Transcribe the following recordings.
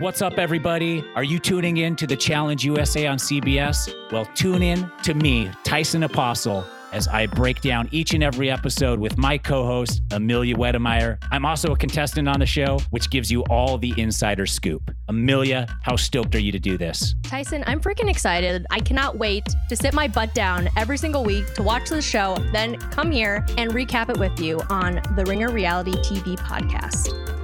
What's up, everybody? Are you tuning in to the Challenge USA on CBS? Well, tune in to me, Tyson Apostle, as I break down each and every episode with my co host, Amelia Wedemeyer. I'm also a contestant on the show, which gives you all the insider scoop. Amelia, how stoked are you to do this? Tyson, I'm freaking excited. I cannot wait to sit my butt down every single week to watch the show, then come here and recap it with you on the Ringer Reality TV podcast.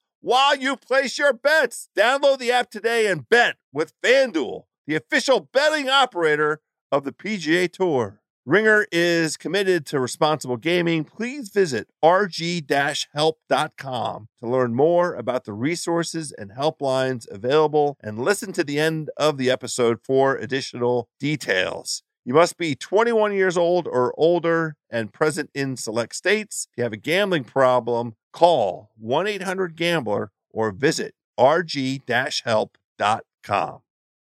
while you place your bets. Download the app today and bet with FanDuel, the official betting operator of the PGA Tour. Ringer is committed to responsible gaming. Please visit rg-help.com to learn more about the resources and helplines available and listen to the end of the episode for additional details. You must be 21 years old or older and present in select states. If you have a gambling problem, call 1 800 Gambler or visit rg help.com.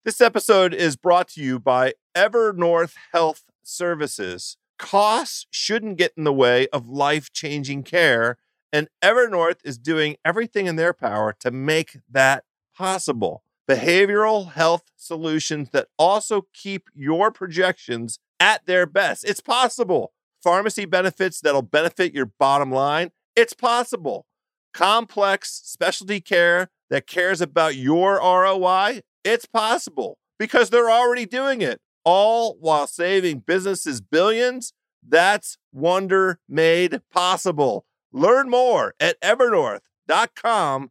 This episode is brought to you by Evernorth Health Services. Costs shouldn't get in the way of life changing care, and Evernorth is doing everything in their power to make that possible. Behavioral health solutions that also keep your projections at their best. It's possible. Pharmacy benefits that'll benefit your bottom line it's possible. Complex specialty care that cares about your ROI, it's possible because they're already doing it, all while saving businesses billions. That's wonder made possible. Learn more at evernorth.com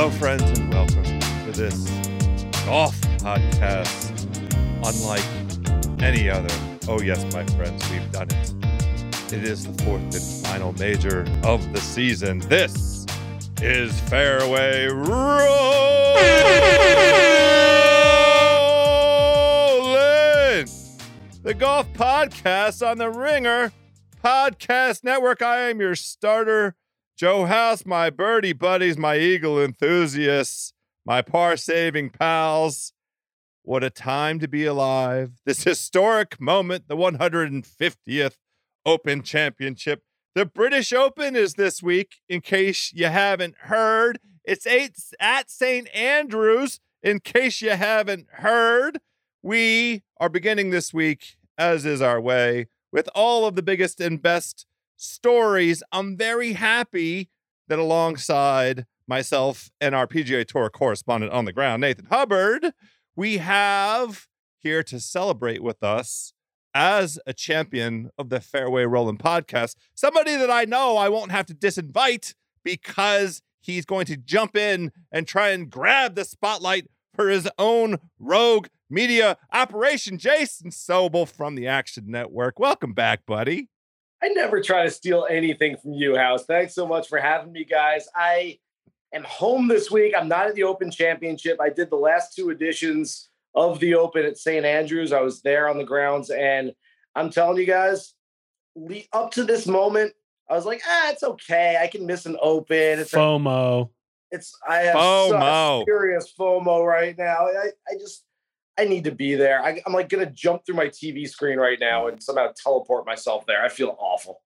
Hello, friends, and welcome to this golf podcast. Unlike any other, oh, yes, my friends, we've done it. It is the fourth and final major of the season. This is Fairway Rolling, the golf podcast on the Ringer Podcast Network. I am your starter Joe House, my birdie buddies, my eagle enthusiasts, my par saving pals. What a time to be alive. This historic moment, the 150th Open Championship. The British Open is this week, in case you haven't heard. It's eight at St. Andrews, in case you haven't heard. We are beginning this week, as is our way, with all of the biggest and best stories. I'm very happy that alongside myself and our PGA Tour correspondent on the ground, Nathan Hubbard, we have here to celebrate with us as a champion of the Fairway Rolling podcast, somebody that I know I won't have to disinvite because he's going to jump in and try and grab the spotlight for his own rogue media operation. Jason Sobel from the Action Network. Welcome back, buddy. I never try to steal anything from you, House. Thanks so much for having me, guys. I am home this week. I'm not at the Open Championship. I did the last two editions of the Open at St. Andrews. I was there on the grounds, and I'm telling you guys, up to this moment, I was like, ah, it's okay. I can miss an Open. It's FOMO. A, it's I have FOMO. serious FOMO right now. I, I just I need to be there. I, am like gonna jump through my TV screen right now and somehow teleport myself there. I feel awful.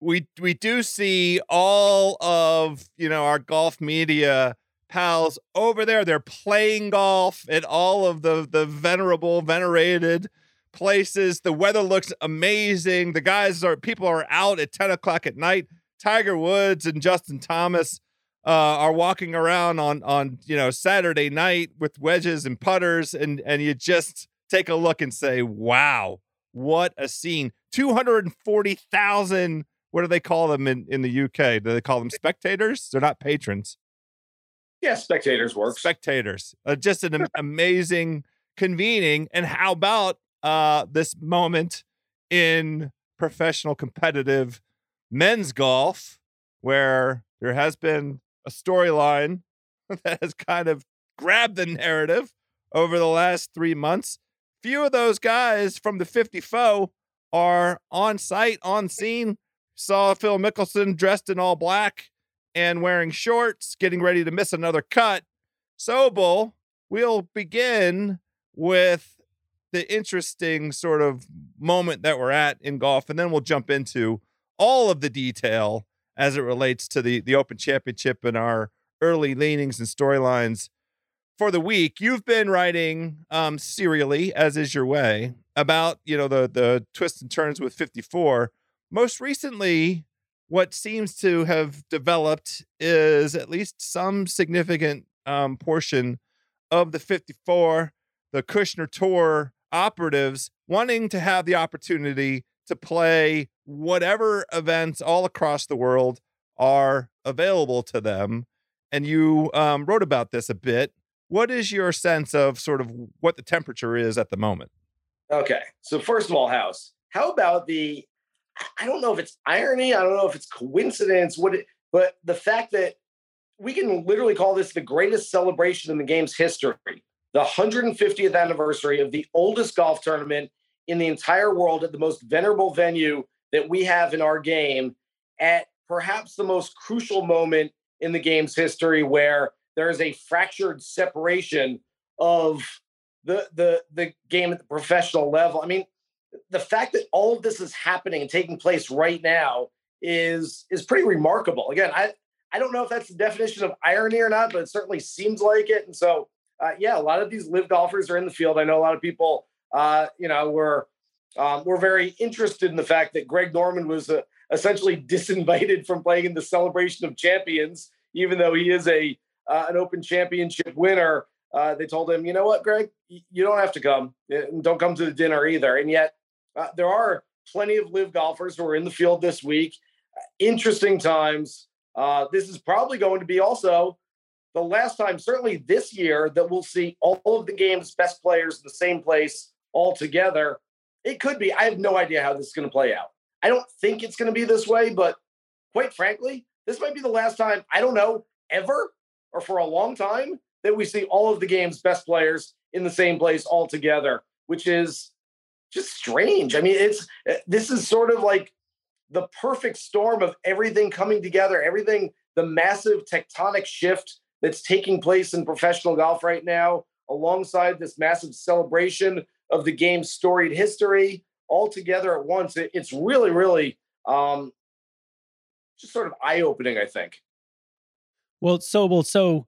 We we do see all of you know our golf media pals over there. They're playing golf at all of the the venerable, venerated places. The weather looks amazing. The guys are people are out at 10 o'clock at night. Tiger Woods and Justin Thomas uh, are walking around on on you know Saturday night with wedges and putters, and and you just take a look and say, "Wow, what a scene!" Two hundred and forty thousand. What do they call them in in the UK? Do they call them spectators? They're not patrons. Yeah, spectators work. Spectators. Uh, just an amazing convening. And how about uh, this moment in professional competitive men's golf where there has been a storyline that has kind of grabbed the narrative over the last three months. Few of those guys from the 50 foe are on site, on scene. Saw Phil Mickelson dressed in all black and wearing shorts, getting ready to miss another cut. Sobel, we'll begin with the interesting sort of moment that we're at in golf, and then we'll jump into all of the detail as it relates to the the Open Championship and our early leanings and storylines for the week. You've been writing um, serially, as is your way, about you know the the twists and turns with 54. Most recently, what seems to have developed is at least some significant um, portion of the 54, the Kushner Tour operatives wanting to have the opportunity to play whatever events all across the world are available to them. And you um, wrote about this a bit. What is your sense of sort of what the temperature is at the moment? Okay. So, first of all, House, how about the, I don't know if it's irony, I don't know if it's coincidence, what it, but the fact that we can literally call this the greatest celebration in the game's history the 150th anniversary of the oldest golf tournament in the entire world at the most venerable venue that we have in our game at perhaps the most crucial moment in the game's history where there is a fractured separation of the the the game at the professional level. I mean, the fact that all of this is happening and taking place right now is is pretty remarkable. Again, I I don't know if that's the definition of irony or not, but it certainly seems like it. And so, uh, yeah, a lot of these LIV golfers are in the field. I know a lot of people uh, you know, were um, we're very interested in the fact that Greg Norman was uh, essentially disinvited from playing in the Celebration of Champions, even though he is a uh, an Open Championship winner. Uh, they told him, you know what, Greg, you don't have to come. Don't come to the dinner either. And yet, uh, there are plenty of LIV golfers who are in the field this week. Interesting times. Uh, this is probably going to be also the last time, certainly this year, that we'll see all of the game's best players in the same place all together. It could be. I have no idea how this is going to play out. I don't think it's going to be this way, but quite frankly, this might be the last time, I don't know, ever or for a long time that we see all of the game's best players in the same place all together, which is just strange. I mean, it's eh, this is sort of like the perfect storm of everything coming together, everything, the massive tectonic shift that's taking place in professional golf right now, alongside this massive celebration of the game's storied history all together at once. It, it's really, really um, just sort of eye opening, I think. Well, so well, so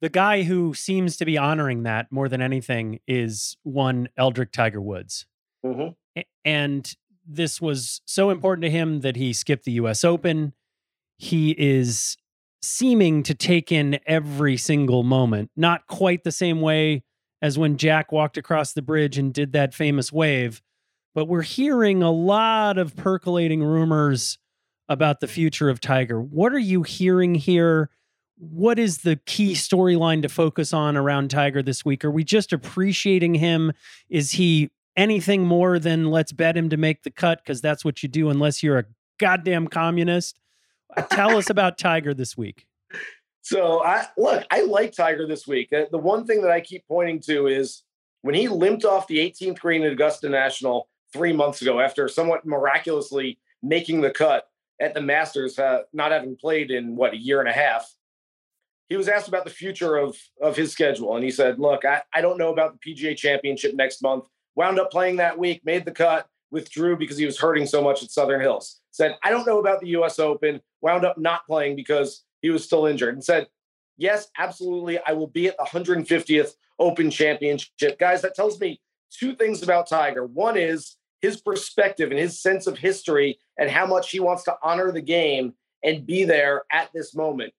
the guy who seems to be honoring that more than anything is one Eldrick Tiger Woods, mm-hmm. and this was so important to him that he skipped the U.S. Open. He is seeming to take in every single moment, not quite the same way as when Jack walked across the bridge and did that famous wave. But we're hearing a lot of percolating rumors about the future of Tiger. What are you hearing here? What is the key storyline to focus on around Tiger this week? Are we just appreciating him? Is he anything more than let's bet him to make the cut? Because that's what you do unless you're a goddamn communist. Tell us about Tiger this week. So I look, I like Tiger this week. The one thing that I keep pointing to is when he limped off the 18th green at Augusta National three months ago after somewhat miraculously making the cut at the Masters, uh, not having played in what a year and a half. He was asked about the future of of his schedule, and he said, "Look, I, I don't know about the PGA Championship next month. Wound up playing that week, made the cut, withdrew because he was hurting so much at Southern Hills. Said, I don't know about the U.S. Open. Wound up not playing because he was still injured and said, Yes, absolutely. I will be at the 150th Open Championship. Guys, that tells me two things about Tiger. One is his perspective and his sense of history and how much he wants to honor the game and be there at this moment.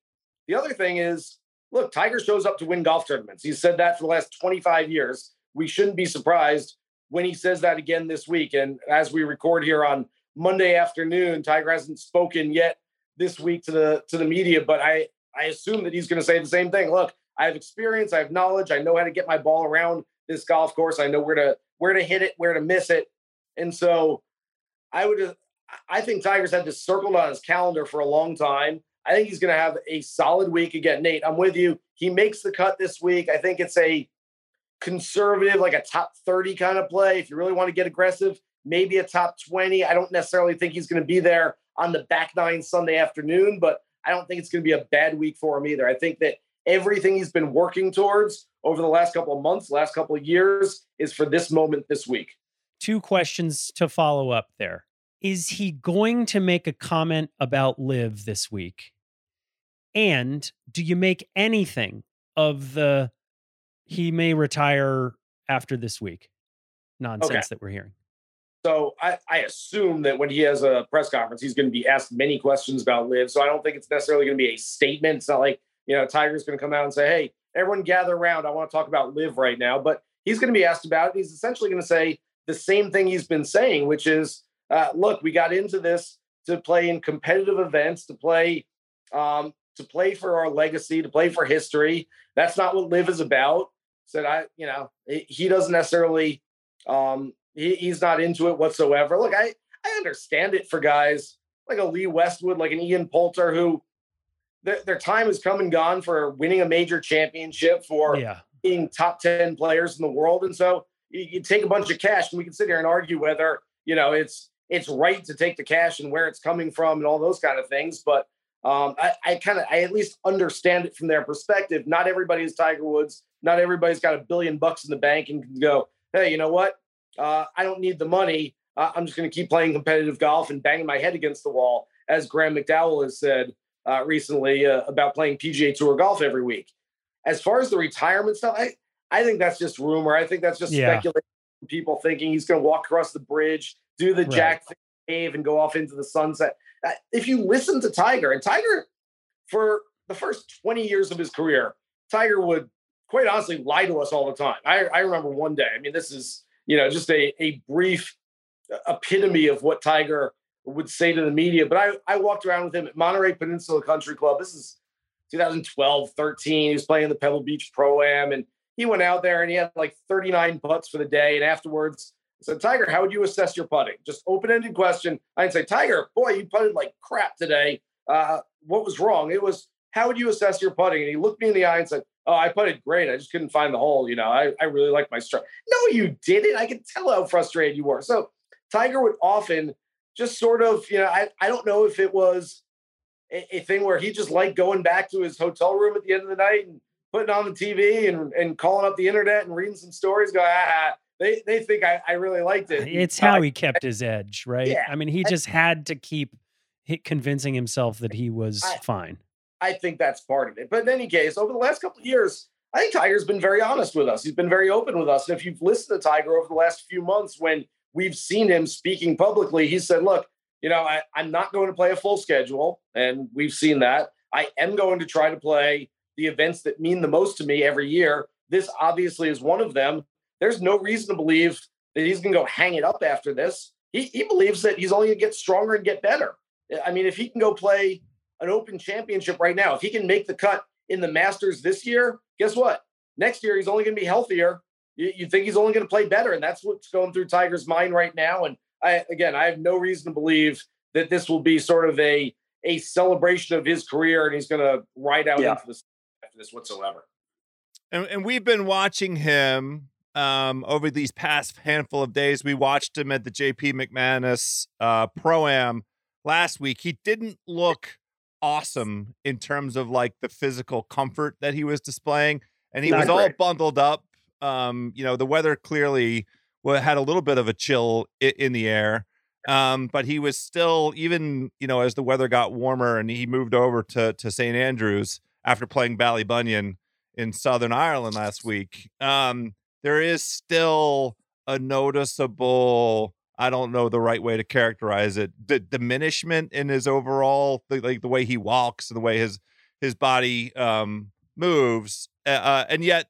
The other thing is, look, Tiger shows up to win golf tournaments. He's said that for the last 25 years. We shouldn't be surprised when he says that again this week. And as we record here on Monday afternoon, Tiger hasn't spoken yet this week to the to the media, but I I assume that he's going to say the same thing. Look, I have experience, I have knowledge, I know how to get my ball around this golf course. I know where to where to hit it, where to miss it. And so I would I think Tigers had this circled on his calendar for a long time. I think he's going to have a solid week again. Nate, I'm with you. He makes the cut this week. I think it's a conservative, like a top 30 kind of play. If you really want to get aggressive, maybe a top 20. I don't necessarily think he's going to be there on the back nine Sunday afternoon, but I don't think it's going to be a bad week for him either. I think that everything he's been working towards over the last couple of months, last couple of years, is for this moment this week. Two questions to follow up there. Is he going to make a comment about LIV this week? And do you make anything of the he may retire after this week nonsense okay. that we're hearing? So I, I, assume that when he has a press conference, he's going to be asked many questions about LIV. So I don't think it's necessarily going to be a statement. It's not like, you know, Tiger's going to come out and say, hey, everyone gather around. I want to talk about LIV right now. But he's going to be asked about it. He's essentially going to say the same thing he's been saying, which is, uh, look, we got into this to play in competitive events, to play, um, to play for our legacy, to play for history. That's not what LIV is about. Said I, you know, he doesn't necessarily, um, he, he's not into it whatsoever. Look, I, I understand it for guys like a Lee Westwood, like an Ian Poulter, who their, their time has come and gone for winning a major championship, for yeah. being top 10 players in the world. And so you, you take a bunch of cash and we can sit here and argue whether, you know, it's, it's right to take the cash and where it's coming from and all those kind of things. But um, I, I kind of, I at least understand it from their perspective. Not everybody is Tiger Woods. Not everybody's got a billion bucks in the bank and can go, hey, you know what? Uh, I don't need the money. Uh, I'm just going to keep playing competitive golf and banging my head against the wall, as Graham McDowell has said uh, recently uh, about playing PGA Tour golf every week. As far as the retirement stuff, I, I think that's just rumor. I think that's just yeah. speculation. People thinking he's going to walk across the bridge, do the right. Jack cave, and go off into the sunset. Uh, if you listen to Tiger, and Tiger, for the first 20 years of his career, Tiger would quite honestly lie to us all the time. I, I remember one day, I mean, this is, you know, just a, a brief epitome of what Tiger would say to the media. But I, I walked around with him at Monterey Peninsula Country Club. This is 2012, 13. He was playing the Pebble Beach Pro Am and he went out there and he had like 39 putts for the day. And afterwards, I said, Tiger, how would you assess your putting? Just open ended question. I'd say, Tiger, boy, you putted like crap today. Uh, what was wrong? It was, how would you assess your putting? And he looked me in the eye and said, Oh, I putted great. I just couldn't find the hole. You know, I, I really like my stroke. No, you didn't. I could tell how frustrated you were. So Tiger would often just sort of, you know, I, I don't know if it was a, a, thing where he just liked going back to his hotel room at the end of the night and putting on the TV and, and calling up the internet and reading some stories, go, ah, ah they, they think I, I really liked it. It's how he kept his edge, right? Yeah, I mean, he just had to keep convincing himself that he was I, fine. I think that's part of it. But in any case, over the last couple of years, I think Tiger's been very honest with us. He's been very open with us. And if you've listened to Tiger over the last few months, when we've seen him speaking publicly. He said, look, you know, I, I'm not going to play a full schedule. And we've seen that. I am going to try to play the events that mean the most to me every year. This obviously is one of them. There's no reason to believe that he's going to go hang it up after this. He, he believes that he's only going to get stronger and get better. I mean, if he can go play an open championship right now, if he can make the cut in the Masters this year, guess what? Next year, he's only going to be healthier you, you think he's only going to play better, and that's what's going through Tiger's mind right now. And I, again, I have no reason to believe that this will be sort of a a celebration of his career, and he's going to ride out yeah. into this after this whatsoever. And, and we've been watching him um, over these past handful of days. We watched him at the JP McManus uh, Pro Am last week. He didn't look awesome in terms of like the physical comfort that he was displaying, and he Not was great. all bundled up um, you know, the weather clearly well, had a little bit of a chill in the air. Um, but he was still, even you know, as the weather got warmer and he moved over to to St Andrews after playing Ballybunion in Southern Ireland last week. Um, there is still a noticeable I don't know the right way to characterize it. The diminishment in his overall, the, like the way he walks, the way his his body um, moves, uh, and yet,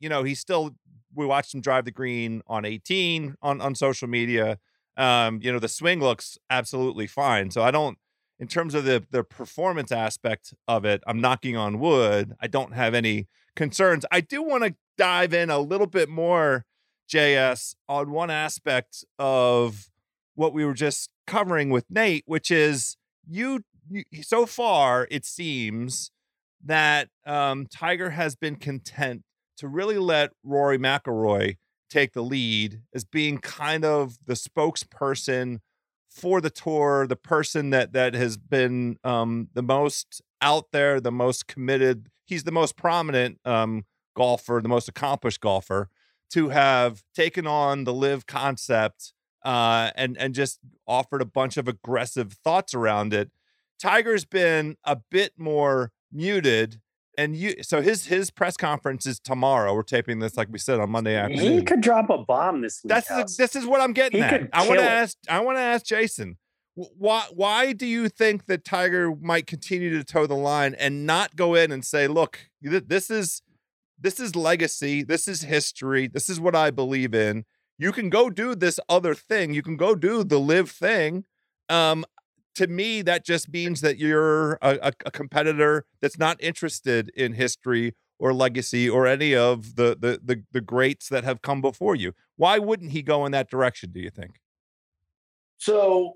you know, he still. We watched him drive the green on 18 on on social media. Um, you know, the swing looks absolutely fine. So I don't, in terms of the the performance aspect of it, I'm knocking on wood. I don't have any concerns. I do want to dive in a little bit more JS on one aspect of what we were just covering with Nate, which is you, you so far it seems that um, Tiger has been content to really let Rory McIlroy take the lead as being kind of the spokesperson for the tour, the person that that has been um, the most out there, the most committed. He's the most prominent um, golfer, the most accomplished golfer to have taken on the LIV concept uh, and and just offered a bunch of aggressive thoughts around it. Tiger's been a bit more muted, and you so his his press conference is tomorrow. We're taping this like we said on Monday afternoon. He could drop a bomb this week. That's House. this is what I'm getting He at. I want to ask. I want to ask Jason. Why why do you think that Tiger might continue to toe the line and not go in and say, "Look, th- this is this is legacy. This is history. This is what I believe in. You can go do this other thing. You can go do the LIV thing." Um, to me, that just means that you're a, a, competitor that's not interested in history or legacy or any of the, the the the greats that have come before you. Why wouldn't he go in that direction? Do you think? So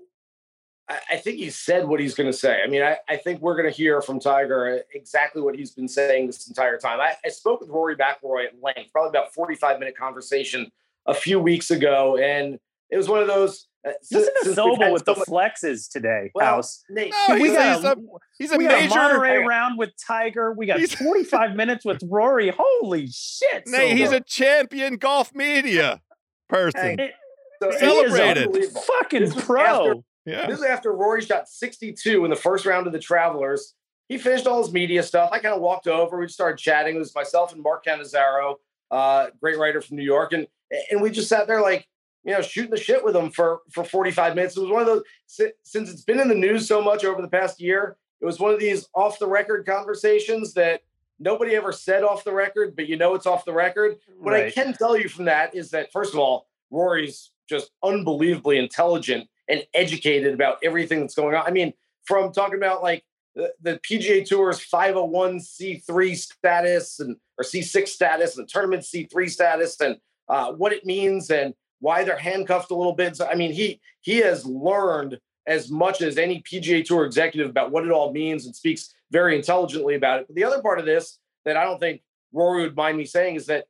I, I think he said what he's going to say. I mean, I, I think we're going to hear from Tiger exactly what he's been saying this entire time. I, I spoke with Rory McIlroy at length, probably about 45 minute conversation a few weeks ago. And it was one of those. Uh, Listen since to Sobel with so the much- flexes today, Well, House. Nate, No, we he's, got he's a he's a we got a major. Monterey round with Tiger. We got He's- 45 minutes with Rory. Holy shit! Nate, he's a champion golf media person. It- so Celebrated. fucking This pro. after- yeah. This is after Rory shot 62 in the first round of the Travelers. He finished all his media stuff. I kind of walked over. We started chatting. It was myself and Mark Cannizzaro, uh, great writer from New York, and and we just sat there like you know shooting the shit with him for for 45 minutes. It was one of those since it's been in the news so much over the past year. It was one of these off the record conversations that nobody ever said off the record, but you know it's off the record. What I can tell you from that is that first of all, Rory's just unbelievably intelligent and educated about everything that's going on. I mean, from talking about like the, the PGA Tour's 501c3 status and or C6 status and tournament C3 status and uh, what it means and why they're handcuffed a little bit. So, I mean, he he has learned as much as any PGA Tour executive about what it all means and speaks very intelligently about it. But the other part of this that I don't think Rory would mind me saying is that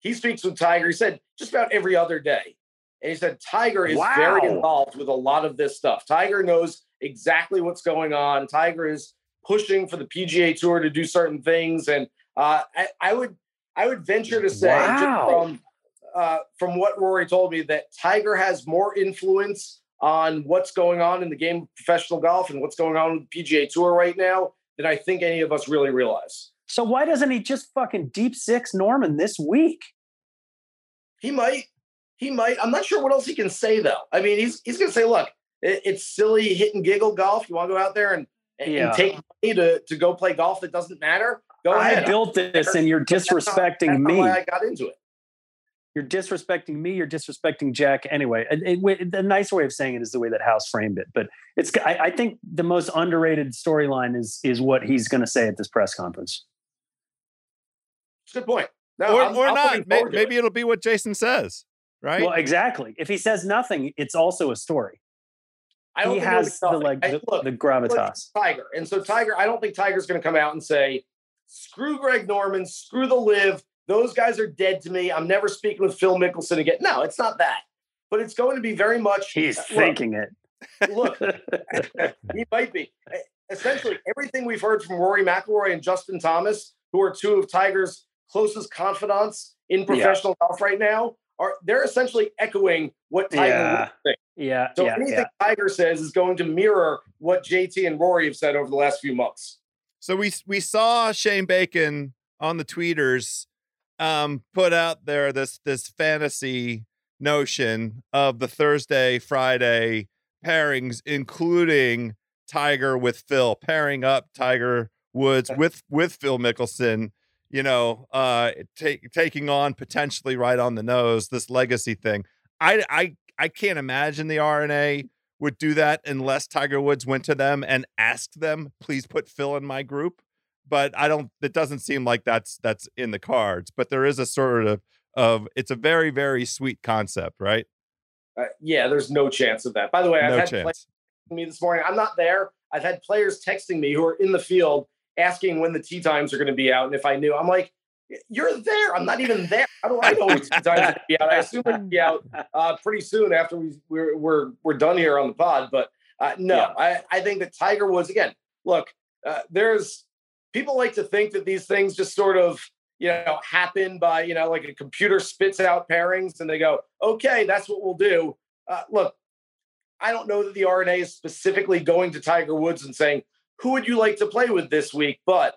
he speaks with Tiger. He said just about every other day. And he said Tiger is very involved with a lot of this stuff. Tiger knows exactly what's going on. Tiger is pushing for the PGA Tour to do certain things, and uh, I, I would I would venture to say Wow. from uh, from what Rory told me that Tiger has more influence on what's going on in the game of professional golf and what's going on with the PGA Tour right now than I think any of us really realize. So why doesn't he just fucking deep six Norman this week? He might. He might. I'm not sure what else he can say though. I mean, he's he's going to say, "Look, it, it's silly hit and giggle golf. You want to go out there and, and, Yeah. and take money to to go play golf that doesn't matter? Go I ahead." built this, and you're That's not- disrespecting that's me. why I got into it. You're disrespecting me. You're disrespecting Jack. Anyway, it, it, the nice way of saying it is the way that House framed it. But it's. I, I think the most underrated storyline is is what he's going to say at this press conference. It's a good point. No, or I'm- or I'm not. looking May- it. maybe it'll be what Jason says, right? Well, exactly. If he says nothing, it's also a story. I don't He think has the nothing. like I- the, look, the look, gravitas. Tiger. And so Tiger, I don't think Tiger's going to come out and say, "Screw Greg Norman, screw the LIV. Those guys are dead to me. I'm never speaking with Phil Mickelson again." No, it's not that. But it's going to be very much. He's uh, look, thinking it. Look, he might be. Essentially, everything we've heard from Rory McIlroy and Justin Thomas, who are two of Tiger's closest confidants in professional golf right now, are they're essentially echoing what Tiger Yeah. would think. yeah, So yeah, anything yeah. Tiger says is going to mirror what JT and Rory have said over the last few months. So we we saw Shane Bacon on the tweeters um, put out there this this fantasy notion of the Thursday, Friday pairings, including Tiger with Phil, pairing up Tiger Woods with with Phil Mickelson, you know, uh take, taking on potentially right on the nose this legacy thing. I I I can't imagine the R&A would do that unless Tiger Woods went to them and asked them, "Please put Phil in my group." But I don't it doesn't seem like that's that's in the cards, but there is a sort of of it's a very very sweet concept, right? Uh, yeah, there's no chance of that. By the way, I've No had chance. players me this morning. I'm not there. I've had players texting me who are in the field asking when the tee times are going to be out and if I knew. I'm like, you're there. I'm not even there. How do I know when tee times are going to be out? I assume it'll be out uh, pretty soon after we we're we're, we're done here on the pod. But uh, no, Yeah. I I think that Tiger Woods again. Look, uh, there's people like to think that these things just sort of you know happen by you know like a computer spits out pairings and they go okay that's what we'll do uh, look i don't know that the R&A is specifically going to tiger woods and saying who would you like to play with this week? But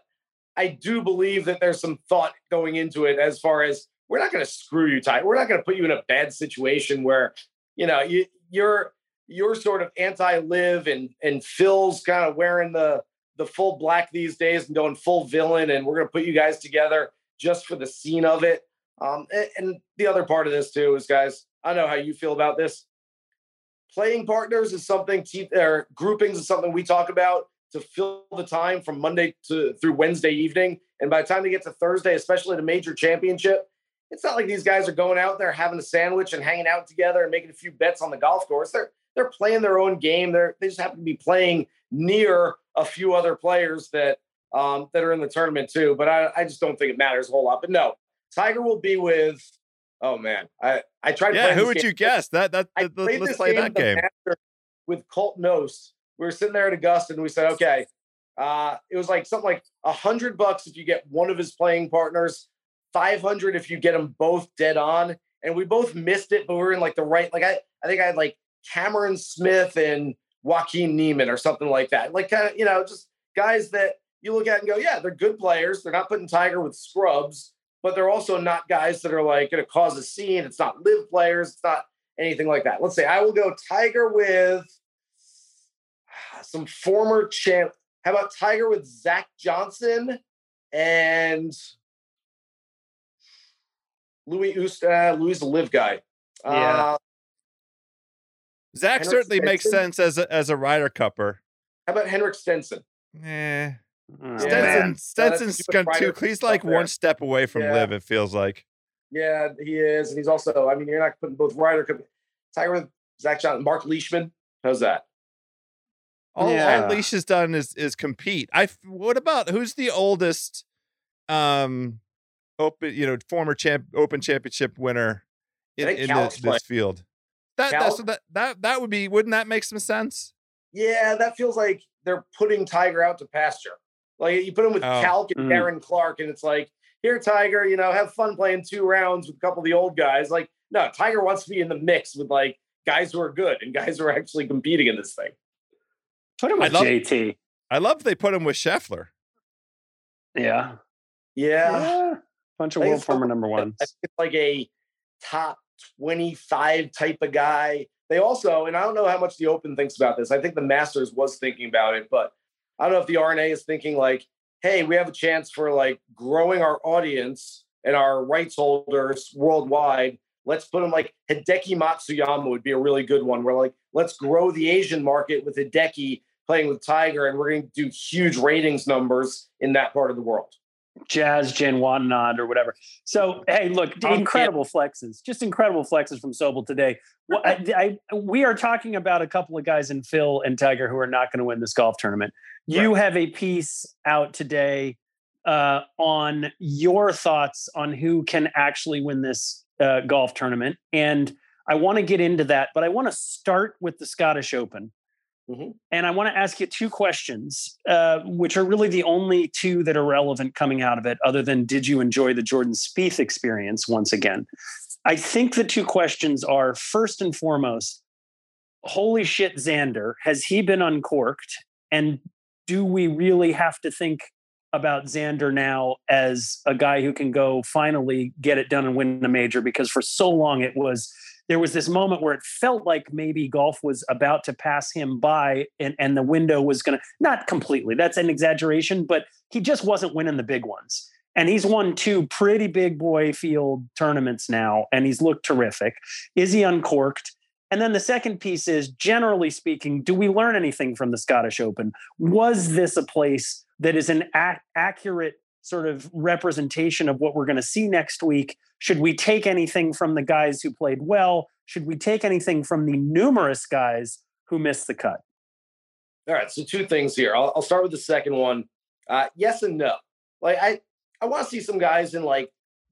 i do believe that there's some thought going into it as far as we're not going to screw you tight. we're not going to put you in a bad situation where you know you, you're you're sort of anti-LIV and and phil's kind of wearing the the full black these days and going full villain and we're going to put you guys together just for the scene of it. Um, and, and the other part of this too is guys i know how you feel about this. Playing partners is something te- or groupings is something we talk about to fill the time from monday to through wednesday evening and by the time they get to thursday especially the major championship it's not like these guys are going out there having a sandwich and hanging out together and making a few bets on the golf course they're they're playing their own game they're they just happen to be playing near a few other players that um, that are in the tournament too. But I, I just don't think it matters a whole lot. But no, Tiger will be with. Oh man, I I tried. Yeah, who would game. you guess? That that, that- let's play game that at the game. With Colt Knost. We were sitting there at Augusta and we said, okay, uh, it was like something like a hundred bucks if you get one of his playing partners, five hundred if you get them both dead on. And we both missed it, but we were in like the right. Like I, I think I had like Cameron Smith and Joaquin Niemann or something like that. Like kind of, you know, just guys that you look at and go, yeah, they're good players. They're not putting Tiger with scrubs, but they're also not guys that are like going to cause a scene. It's not LIV players. It's not anything like that. Let's say I will go Tiger with some former champ. How about Tiger with Zach Johnson and Louis Usta? Louis the LIV guy. Yeah. Uh, Zach Henrik certainly makes sense as a, as a Ryder Cupper. how about Henrik Stenson? Eh. Oh, Stenson, man. Stenson's stupid gone too. He's like there. one step away from Yeah. LIV. It feels like. Yeah, he is, and he's also. I mean, you're not putting both Ryder Cup. Tiger with Zach Johnson, Mark Leishman. How's that? All, Yeah. all Leash has done is is compete. I What about who's the oldest, um, open you know former champ open championship winner in, in this, this field? That Cal? that's that that that would be. Wouldn't that make some sense? Yeah, that feels like they're putting Tiger out to pasture. Like you put him with Oh. Calc and Mm. Darren Clarke, and it's like, here, Tiger, you know, have fun playing two rounds with a couple of the old guys. Like, no, Tiger wants to be in the mix with like guys who are good and guys who are actually competing in this thing. Put him I with love- JT. I love they put him with Scheffler. Yeah. Yeah. Yeah. Bunch of world former number ones. It's like a top 25 type of guy. They also, and I don't know how much the Open thinks about this. I think the Masters was thinking about it, but I don't know if the R&A is thinking like, hey, we have a chance for like growing our audience and our rights holders worldwide. Let's put them like Hideki Matsuyama would be a really good one where like, let's grow the Asian market with Hideki playing with Tiger, and we're going to do huge ratings numbers in that part of the world. Jazz Janewattananond or whatever. So hey, look, incredible flexes, just incredible flexes from Sobel today. Well, I, I, we are talking about a couple of guys in Phil and Tiger who are not going to win this golf tournament. You have a piece out today uh, on your thoughts on who can actually win this uh, golf tournament, and I want to get into that, but I want to start with the Scottish Open. Mhm. And I want to ask you two questions, uh, which are really the only two that are relevant coming out of it, other than did you enjoy the Jordan Spieth experience once again? I think the two questions are first and foremost, holy shit, Xander, has he been uncorked? And do we really have to think about Xander now as a guy who can go finally get it done and win the major? Because for so long it was there was this moment where it felt like maybe golf was about to pass him by and, and the window was going to, not completely, that's an exaggeration, but he just wasn't winning the big ones. And he's won two pretty big boy field tournaments now, and he's looked terrific. Is he uncorked? And then the second piece is generally speaking, do we learn anything from the Scottish Open? Was this a place that is an a- accurate sort of representation of what we're going to see next week? Should we take anything from the guys who played well? Should we take anything from the numerous guys who missed the cut? All right, so two things here. I'll, I'll start with the second one. Uh, yes and no. Like I, I want to see some guys in like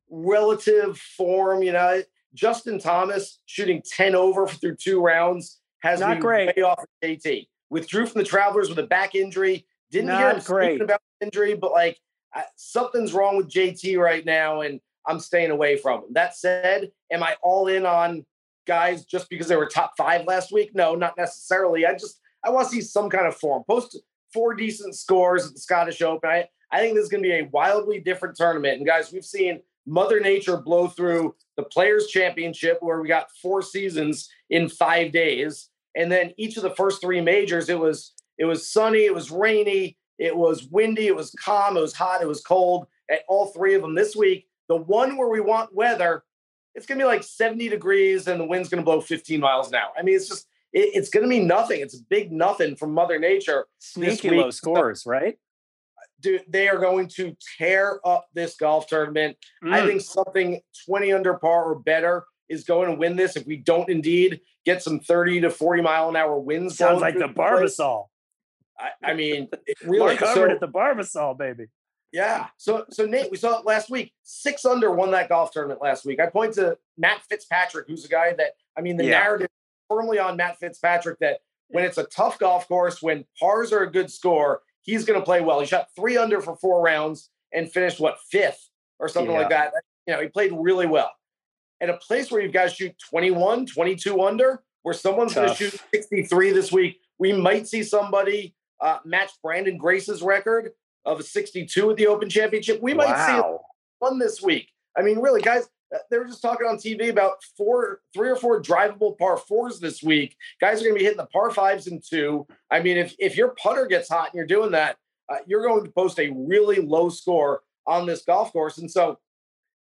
relative form. You know, Justin Thomas shooting ten over through two rounds has not great. way off of JT. Withdrew from the Travelers with a back injury. Didn't Not hear him great. speaking about injury, but like I, something's wrong with JT right now, and I'm staying away from him. That said, am I all in on guys just because they were top five last week? No, not necessarily. I just I want to see some kind of form. Post four decent scores at the Scottish Open. I, I think this is going to be a wildly different tournament. And guys, we've seen Mother Nature blow through the Players Championship, where we got four seasons in five days, and then each of the first three majors, it was it was sunny, it was rainy, it was windy, it was calm, it was hot, it was cold. At all three of them this week, the one where we want weather, it's going to be like 70 degrees and the wind's going to blow 15 miles an hour. I mean, it's just it, it's going to be nothing. It's a big nothing from Mother Nature. Sneaky low scores, right? Dude, they are going to tear up this golf tournament. I Mm. think something 20 under par or better is going to win this if we don't indeed get some 30 to 40 mile an hour winds. sounds like the. Barbasol. I, I mean, it really. Mark Hubbard so- at the Barbasol, baby. yeah. So so Nate, we saw it last week. Six under won that golf tournament last week. I point to Matt Fitzpatrick, who's a guy that I mean, the Yeah. narrative firmly on Matt Fitzpatrick that when it's a tough golf course, when pars are a good score, he's going to play well. He shot three under for four rounds and finished what fifth or something like that. You know, he played really well. At a place where you've got to shoot 21, 22 under, where someone's going to shoot 63 this week, we might see somebody uh, match Branden Grace's record of a 62 at the Open Championship. We might see wow. one this week. I mean, really, guys, uh, they were just talking on TV about four, three or four drivable par fours this week. Guys are going to be hitting the par fives and two. I mean, if if your putter gets hot and you're doing that, uh, you're going to post a really low score on this golf course. And so,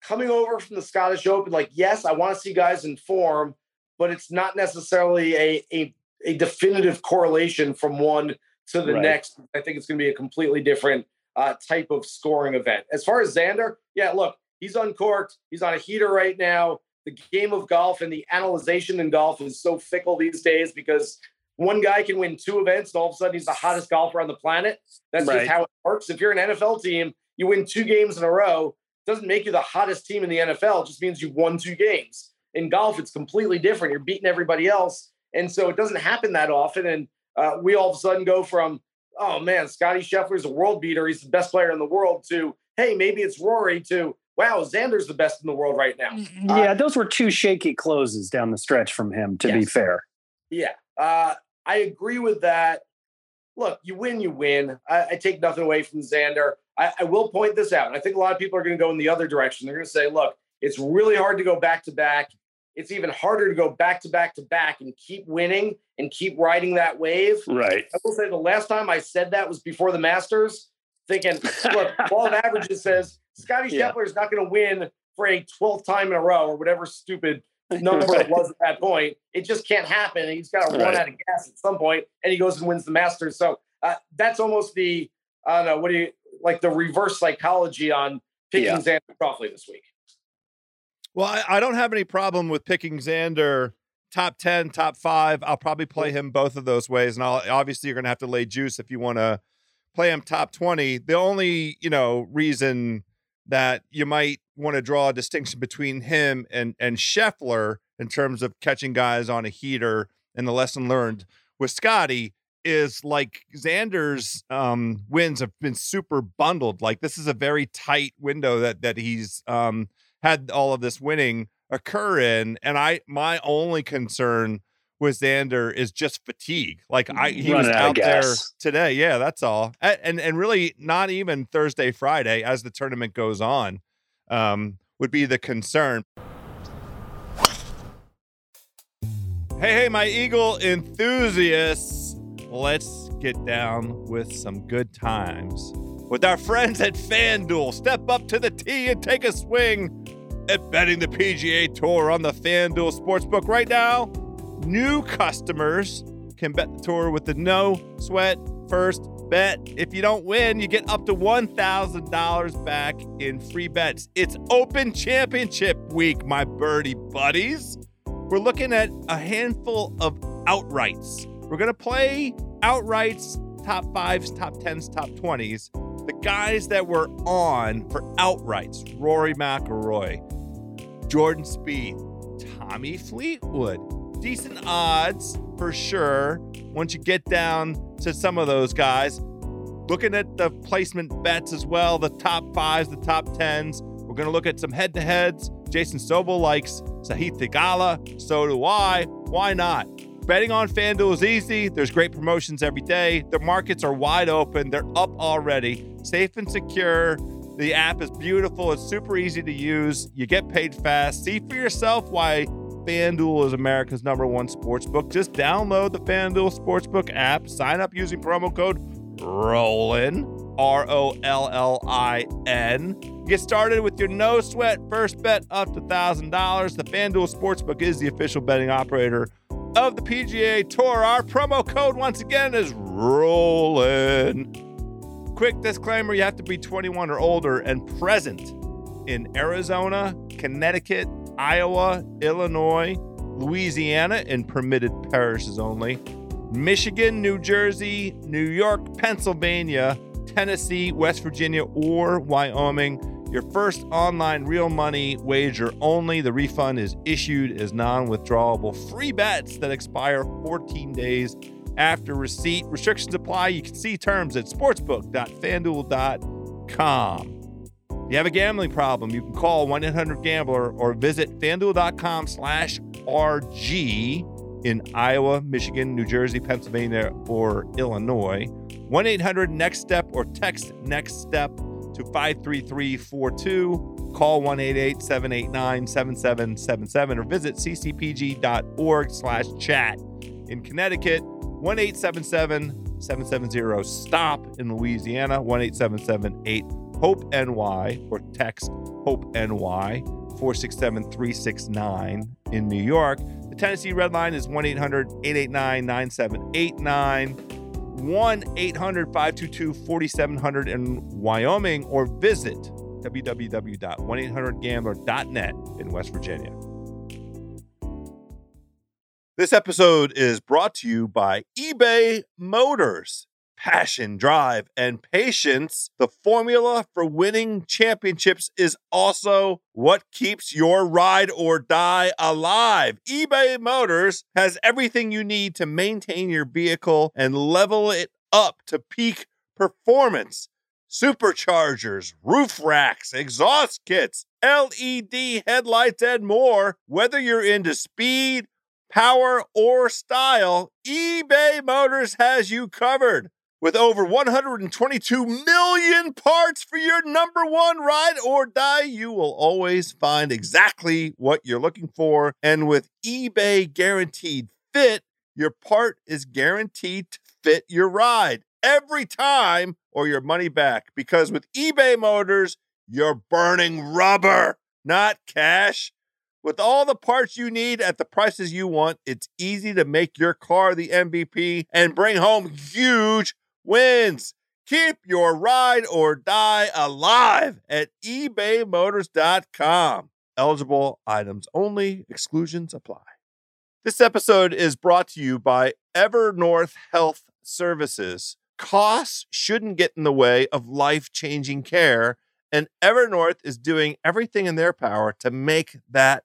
coming over from the Scottish Open, like, yes, I want to see guys in form, but it's not necessarily a a, a definitive correlation from one to the Right. next. I think it's going to be a completely different uh, type of scoring event. As far as Xander, yeah, look, he's uncorked. He's on a heater right now. The game of golf and the analyzation in golf is so fickle these days because one guy can win two events and all of a sudden he's the hottest golfer on the planet. That's Right. just how it works. If you're an NFL team, you win two games in a row. Doesn't make you the hottest team in the NFL. It just means you've won two games. In golf, it's completely different. You're beating everybody else, and so it doesn't happen that often. And uh, we all of a sudden go from, oh man, Scotty Scheffler's a world beater. He's the best player in the world. To hey, maybe it's Rory. To wow, Xander's the best in the world right now. Yeah, those were two shaky closes down the stretch from him, to be fair. Yeah, uh, I agree with that. Look, you win, you win. I, I take nothing away from Xander. I, I will point this out. And I think a lot of people are going to go in the other direction. They're going to say, look, it's really hard to go back to back. It's even harder to go back to back to back and keep winning and keep riding that wave. Right. I will say the last time I said that was before the Masters, thinking, look, law of averages says Scotty Yeah. Scheffler is not going to win for a 12th time in a row or whatever stupid number Right. it was at that point. It just can't happen. And He's got to run Right. out of gas at some point, and he goes and wins the Masters. So uh, that's almost the I don't know what do you like the reverse psychology on picking Yeah. Xander Schauffele this week. Well, I, I don't have any problem with picking Xander top 10, top five. I'll probably play him both of those ways. And I'll, obviously, you're going to have to lay juice if you want to play him top 20. The only, you know, reason that you might want to draw a distinction between him and, and Scheffler in terms of catching guys on a heater and the lesson learned with Scotty is like Xander's um, wins have been super bundled. Like this is a very tight window that that he's um, had all of this winning occur in, and I my only concern with Xander is just fatigue. Like I he was out out there today. Yeah, that's all. And and really not even Thursday, Friday as the tournament goes on um, would be the concern. Hey, hey, my Eagle enthusiasts. Let's get down with some good times with our friends at FanDuel. Step up to the tee and take a swing at betting the PGA Tour on the FanDuel Sportsbook right now. New customers can bet the tour with the no sweat first bet. If you don't win, you get up to $1,000 back in free bets. It's Open Championship week, my birdie buddies. We're looking at a handful of outrights. We're going to play outrights, top fives, top tens, top 20s. The guys that were on for outrights Rory McIlroy, Jordan Spieth, Tommy Fleetwood. Decent odds for sure once you get down to some of those guys. Looking at the placement bets as well, the top fives, the top tens. We're going to look at some head to heads. Jason Sobel likes Sahith Theegala. So do I. Why not? Betting on FanDuel is easy. There's great promotions every day. The markets are wide open. They're up already. Safe and secure. The app is beautiful. It's super easy to use. You get paid fast. See for yourself why FanDuel is America's number one sports book. Just download the FanDuel Sportsbook app, sign up using promo code ROLLIN, R O L L I N. Get started with your no sweat first bet up to $1,000. The FanDuel Sportsbook is the official betting operator of the PGA Tour. Our promo code, once again, is ROLLIN. Quick disclaimer you have to be 21 or older and present in Arizona, Connecticut, Iowa, Illinois, Louisiana, and permitted parishes only, Michigan, New Jersey, New York, Pennsylvania, Tennessee, West Virginia, or Wyoming. Your first online real money wager only. The refund is issued as non withdrawable free bets that expire 14 days after receipt. Restrictions apply. You can see terms at sportsbook.fanduel.com. If you have a gambling problem, you can call 1-800-GAMBLER or visit fanduel.com slash RG in Iowa, Michigan, New Jersey, Pennsylvania, or Illinois. 1-800-NEXT-STEP or text NEXT STEP to 53342. Call 1-888-789-7777 or visit ccpg.org slash chat. In Connecticut, 1-877-770-STOP in Louisiana, 1-877-8-HOPE-NY or text HOPE-NY 467-369 in New York. The Tennessee Red Line is 1-800-889-9789. 1-800-522-4700 in Wyoming or visit www.1800gambler.net in West Virginia. This episode is brought to you by eBay Motors. Passion, drive, and patience. The formula for winning championships is also what keeps your ride or die alive. eBay Motors has everything you need to maintain your vehicle and level it up to peak performance. Superchargers, roof racks, exhaust kits, LED headlights, and more. Whether you're into speed, power, or style, eBay Motors has you covered. With over 122 million parts for your number one ride or die, you will always find exactly what you're looking for. And with eBay Guaranteed Fit, your part is guaranteed to fit your ride every time or your money back. Because with eBay Motors, you're burning rubber, not cash. With all the parts you need at the prices you want, it's easy to make your car the MVP and bring home huge wins. Keep your ride or die alive at ebaymotors.com. Eligible items only, exclusions apply. This episode is brought to you by Evernorth Health Services. Costs shouldn't get in the way of life changing care, and Evernorth is doing everything in their power to make that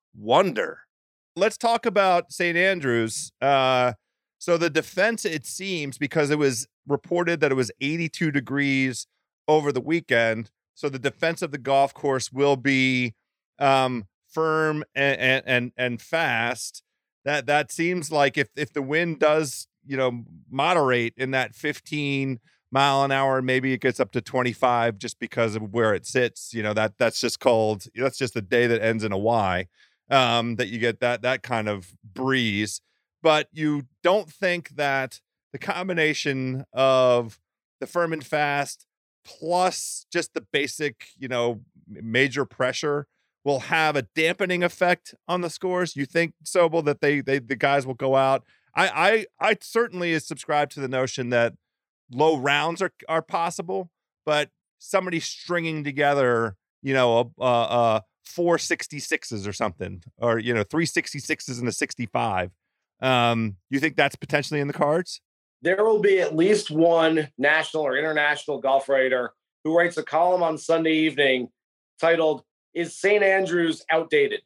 wonder. let's talk about St. Andrews. Uh, so the defense, it seems, because it was reported that it was 82 degrees over the weekend. So the defense of the golf course will be um, firm and, and and fast. That that seems like if if the wind does you know moderate in that 15 mile an hour, maybe it gets up to 25 just because of where it sits. You know that that's just called that's just a day that ends in a Y. Um, that you get that that kind of breeze, but you don't think that the combination of the firm and fast plus just the basic, you know, major pressure will have a dampening effect on the scores. You think, Sobel, that they they the guys will go out? I I I certainly subscribe to the notion that low rounds are are possible, but somebody stringing together, you know, a, a, a four sixty sixes or something, or you know, three sixty sixes and a sixty five. Um, you think that's potentially in the cards? there will be at least one national or international golf writer who writes a column on Sunday evening titled "Is St. Andrews outdated?"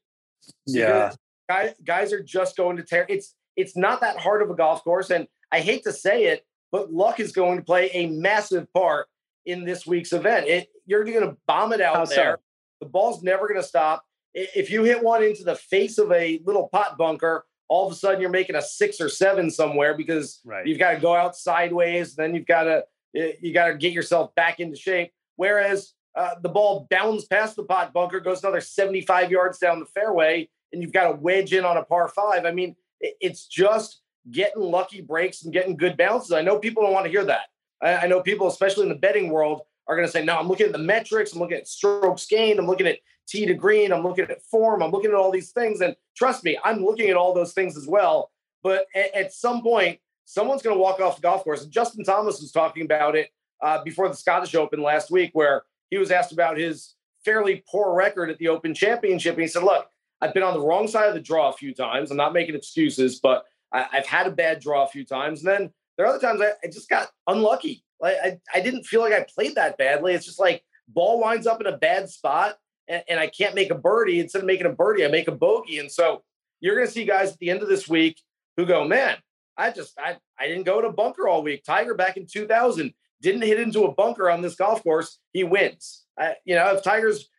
Yeah, guys, guys are just going to tear. It's it's not that hard of a golf course, and I hate to say it, but luck is going to play a massive part in this week's event. It, you're going to bomb it out How there. so? The ball's never going to stop. If you hit one into the face of a little pot bunker, all of a sudden you're making a six or seven somewhere because Right. you've got to go out sideways. Then you've got to you got to get yourself back into shape. Whereas uh, the ball bounds past the pot bunker, goes another 75 yards down the fairway, and you've got to wedge in on a par five. I mean, it's just getting lucky breaks and getting good bounces. I know people don't want to hear that. I, I know people, especially in the betting world, are going to say, "No, I'm looking at the metrics. I'm looking at strokes gained. I'm looking at tee to green. I'm looking at form. I'm looking at all these things." And trust me, I'm looking at all those things as well. But at, some point, someone's going to walk off the golf course. And Justin Thomas was talking about it uh, before the Scottish Open last week, where he was asked about his fairly poor record at the Open Championship. And he said, Look, I've been on the wrong side of the draw a few times. I'm not making excuses, but I, I've had a bad draw a few times. And then there are other times I, I just got unlucky. Like I, I didn't feel like I played that badly. It's just like ball winds up in a bad spot and, and I can't make a birdie. Instead of making a birdie, I make a bogey. And so you're going to see guys at the end of this week who go, man, I just I, I didn't go to bunker all week. Tiger back in 2000 didn't hit into a bunker on this golf course. He wins. I, you know, if Tiger's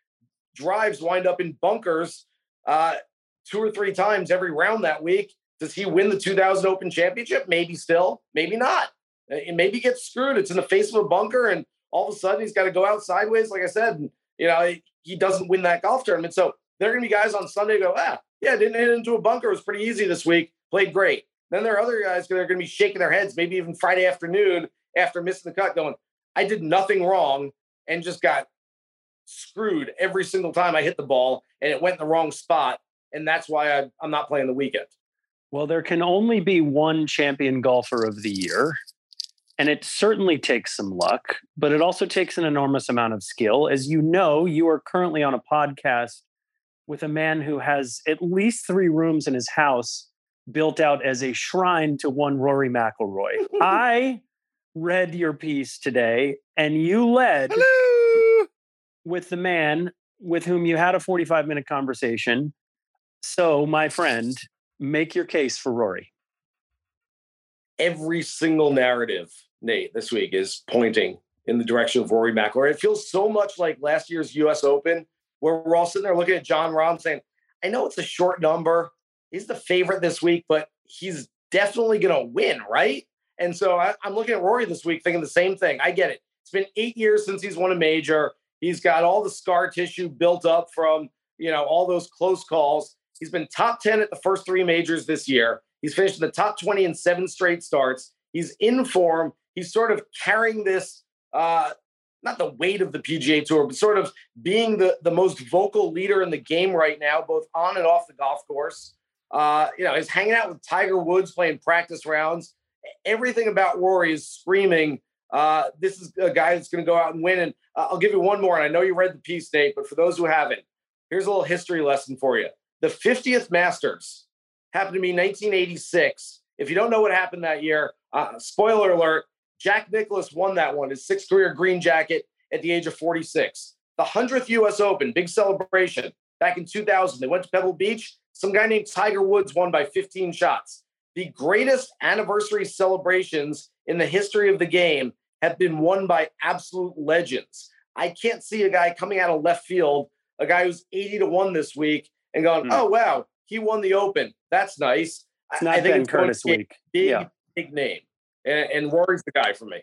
drives wind up in bunkers uh, two or three times every round that week, does he win the 2000 Open Championship? Maybe still, maybe not. Uh, And maybe gets screwed. It's in the face of a bunker, and all of a sudden he's got to go out sideways. Like I said, and, you know, he, he doesn't win that golf tournament. So there are going to be guys on Sunday go, ah, yeah, didn't hit into a bunker. It was pretty easy this week. Played great. Then there are other guys that are going to be shaking their heads, maybe even Friday afternoon after missing the cut, going, I did nothing wrong and just got screwed every single time I hit the ball and it went in the wrong spot. And that's why I, I'm not playing the weekend. Well, there can only be one champion golfer of the year. And it certainly takes some luck, but it also takes an enormous amount of skill. As you know, you are currently on a podcast with a man who has at least three rooms in his house built out as a shrine to one Rory McIlroy. I read your piece today, and you led Hello. with the man with whom you had a 45 minute conversation. So, my friend, make your case for Rory. Every single narrative, Nate, this week is pointing in the direction of Rory McIlroy. It feels so much like last year's U.S. Open, where we're all sitting there looking at Jon Rahm saying, "I know it's a short number. He's the favorite this week, but he's definitely going to win, right?" And so I, I'm looking at Rory this week, thinking the same thing. I get it. It's been eight years since he's won a major. He's got all the scar tissue built up from you know all those close calls. He's been top ten at the first three majors this year. He's finished in the top 20 in seven straight starts. He's in form. He's sort of carrying this, uh, not the weight of the PGA Tour, but sort of being the, the most vocal leader in the game right now, both on and off the golf course. Uh, you know, he's hanging out with Tiger Woods playing practice rounds. Everything about Rory is screaming, uh, this is a guy that's going to go out and win. And uh, I'll give you one more. And I know you read the piece, Nate, but for those who haven't, here's a little history lesson for you. The 50th Masters happened to be 1986. If you don't know what happened that year, uh, spoiler alert, Jack Nicklaus won that one, his sixth career green jacket at the age of 46. The 100th US Open, big celebration back in 2000. They went to Pebble Beach. some guy named Tiger Woods won by 15 shots. The greatest anniversary celebrations in the history of the game have been won by absolute legends. I can't see a guy coming out of left field, a guy who's 80 to 1 this week, and going, Hmm. oh, wow, he won the Open. That's nice. It's I- not I think Ben it's Curtis to be a week. Big, Yeah. big name. And, and Rory's the guy for me.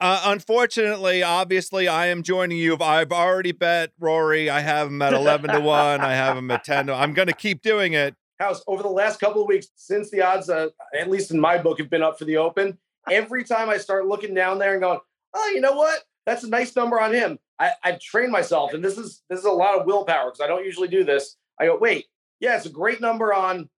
Uh, unfortunately, obviously, I am joining you. I've already bet Rory. I have him at 11 to 1. I have him at 10 to I'm going to keep doing it. House over the last couple of weeks since the odds, uh, at least in my book, have been up for the Open. Every time I start looking down there and going, oh, you know what? That's a nice number on him. I, I've trained myself, and this is this is a lot of willpower because I don't usually do this. I go, wait, yeah, it's a great number on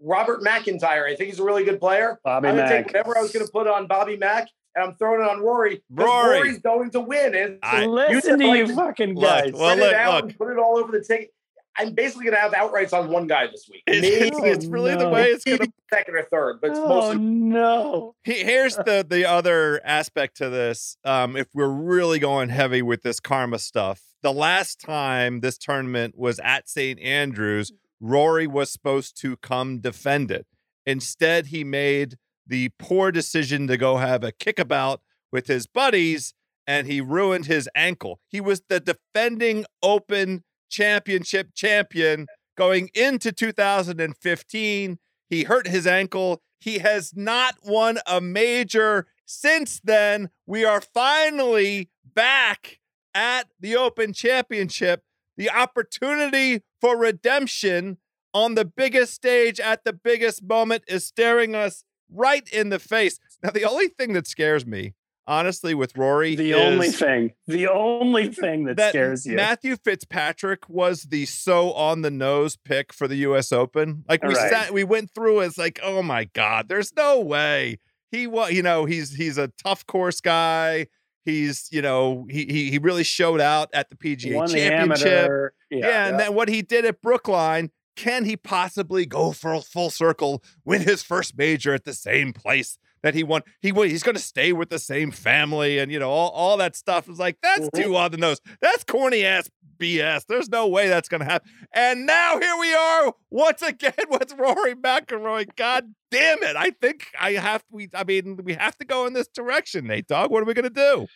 Robert McIntyre. I think he's a really good player. Bobby I'm gonna Mack. take whatever I was going to put on Bobby Mack, and I'm throwing it on Rory. 'cause Rory. Rory's going to win. And I- Listen to like you to fucking Look, guys. well, look, it out look. and put it all over the ticket. I'm basically going to have outrights on one guy this week. It's, Maybe it's, it's really the way it's going to be. second or third, but it's oh mostly no. He- Here's the the other aspect to this. Um, if we're really going heavy with this karma stuff, the last time this tournament was at St. Andrews, Rory was supposed to come defend it. Instead, he made the poor decision to go have a kickabout with his buddies, and he ruined his ankle. He was the defending Open Championship champion going into 2015. He hurt his ankle. He has not won a major since then. We are finally back at the Open Championship. The opportunity for redemption on the biggest stage at the biggest moment is staring us right in the face. Now, the only thing that scares me, honestly, with Rory, The only thing, the only thing that, that scares you. Matthew Fitzpatrick was the so on the nose pick for the U.S. Open. Like we Right. sat, we went through. It's like, oh my god, there's no way he was. You know, he's he's a tough course guy. He's you know he he he really showed out at the PGA Championship. amateur. Yeah, and then what he did at Brookline. Can he possibly go for a full circle, win his first major at the same place that he won? He he's going to stay with the same family, and you know all, all that stuff is like that's Mhm. too on the nose. That's corny ass BS. There's no way that's going to happen. And now here we are once again with Rory McIlroy. God damn it! I think I have we. I mean, we have to go in this direction, Nate Dog. What are we going to do?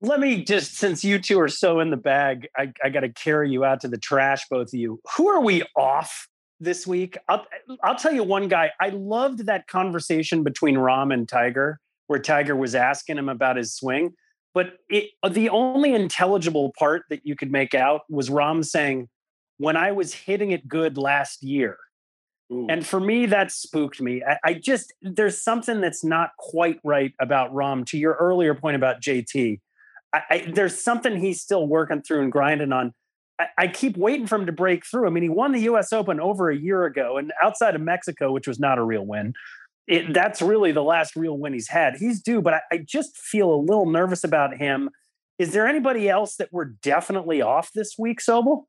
Let me just, since you two are so in the bag, I, I got to carry you out to the trash, both of you. Who are we off this week? I'll, I'll tell you one guy. I loved that conversation between Rahm and Tiger, where Tiger was asking him about his swing. But it, the only intelligible part that you could make out was Rahm saying, When I was hitting it good last year. Ooh. And for me, that spooked me. I, I just, there's something that's not quite right about Rahm. To your earlier point about JT, I, I, there's something he's still working through and grinding on. I, keep waiting for him to break through. I mean, he won the U.S. Open over a year ago, and outside of Mexico, which was not a real win, it, that's really the last real win he's had. He's due, but I, I just feel a little nervous about him. Is there anybody else that we're definitely off this week, Sobel?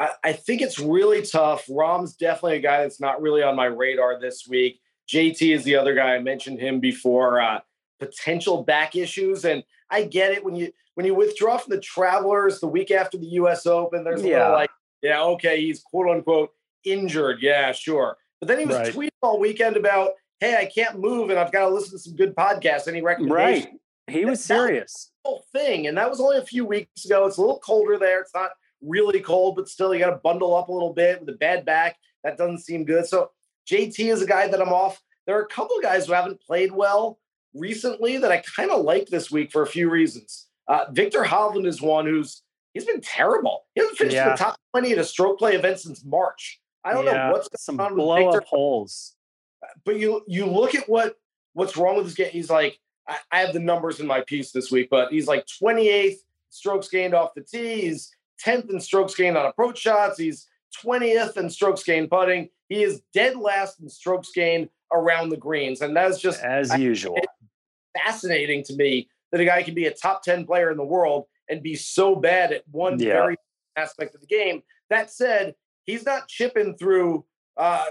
I, I think it's really tough. Rahm's definitely a guy that's not really on my radar this week. JT is the other guy. I mentioned him before. Uh, potential back issues, and I get it when you when you withdraw from the Travelers the week after the U.S. Open. There's a Yeah. little like, yeah, okay, he's quote unquote injured. Yeah, sure. But then he was Right. tweeting all weekend about, hey, I can't move, and I've got to listen to some good podcasts. Any recommendations? Right. He was That- that was- serious. whole thing. And that was only a few weeks ago. It's a little colder there. It's not really cold, but still, you got to bundle up a little bit with a bad back. That doesn't seem good. So JT is a guy that I'm off. There are a couple of guys who haven't played well recently that I kind of like this week for a few reasons. Uh, Viktor Hovland is one who's he's been terrible. He hasn't finished in the top 20 at a stroke play event since March. I don't Yeah, know what's some going on with blow Viktor up holes. but you you look at what what's wrong with this game. He's like, I, I have the numbers in my piece this week, but he's like 28th strokes gained off the tee. He's 10th in strokes gained on approach shots. He's 20th in strokes gained putting. He is dead last in strokes gained around the greens, and that's just As I- usual. Fascinating to me that a guy can be a top 10 player in the world and be so bad at one Yeah. very aspect of the game. That said, he's not chipping through uh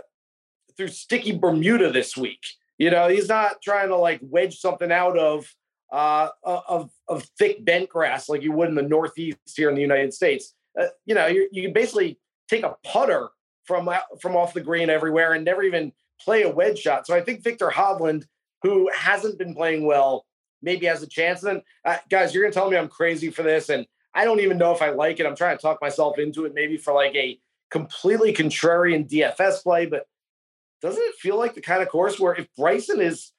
through sticky Bermuda this week. You know, he's not trying to like wedge something out of uh of of thick bent grass like you would in the Northeast here in the United States. Uh, you know, you you can basically take a putter from from off the green everywhere and never even play a wedge shot. So I think Viktor Hovland, who hasn't been playing well, maybe has a chance. And then, uh, guys, you're gonna tell me I'm crazy for this, and I don't even know if I like it. I'm trying to talk myself into it, maybe for like a completely contrarian DFS play, but doesn't it feel like the kind of course where if Bryson is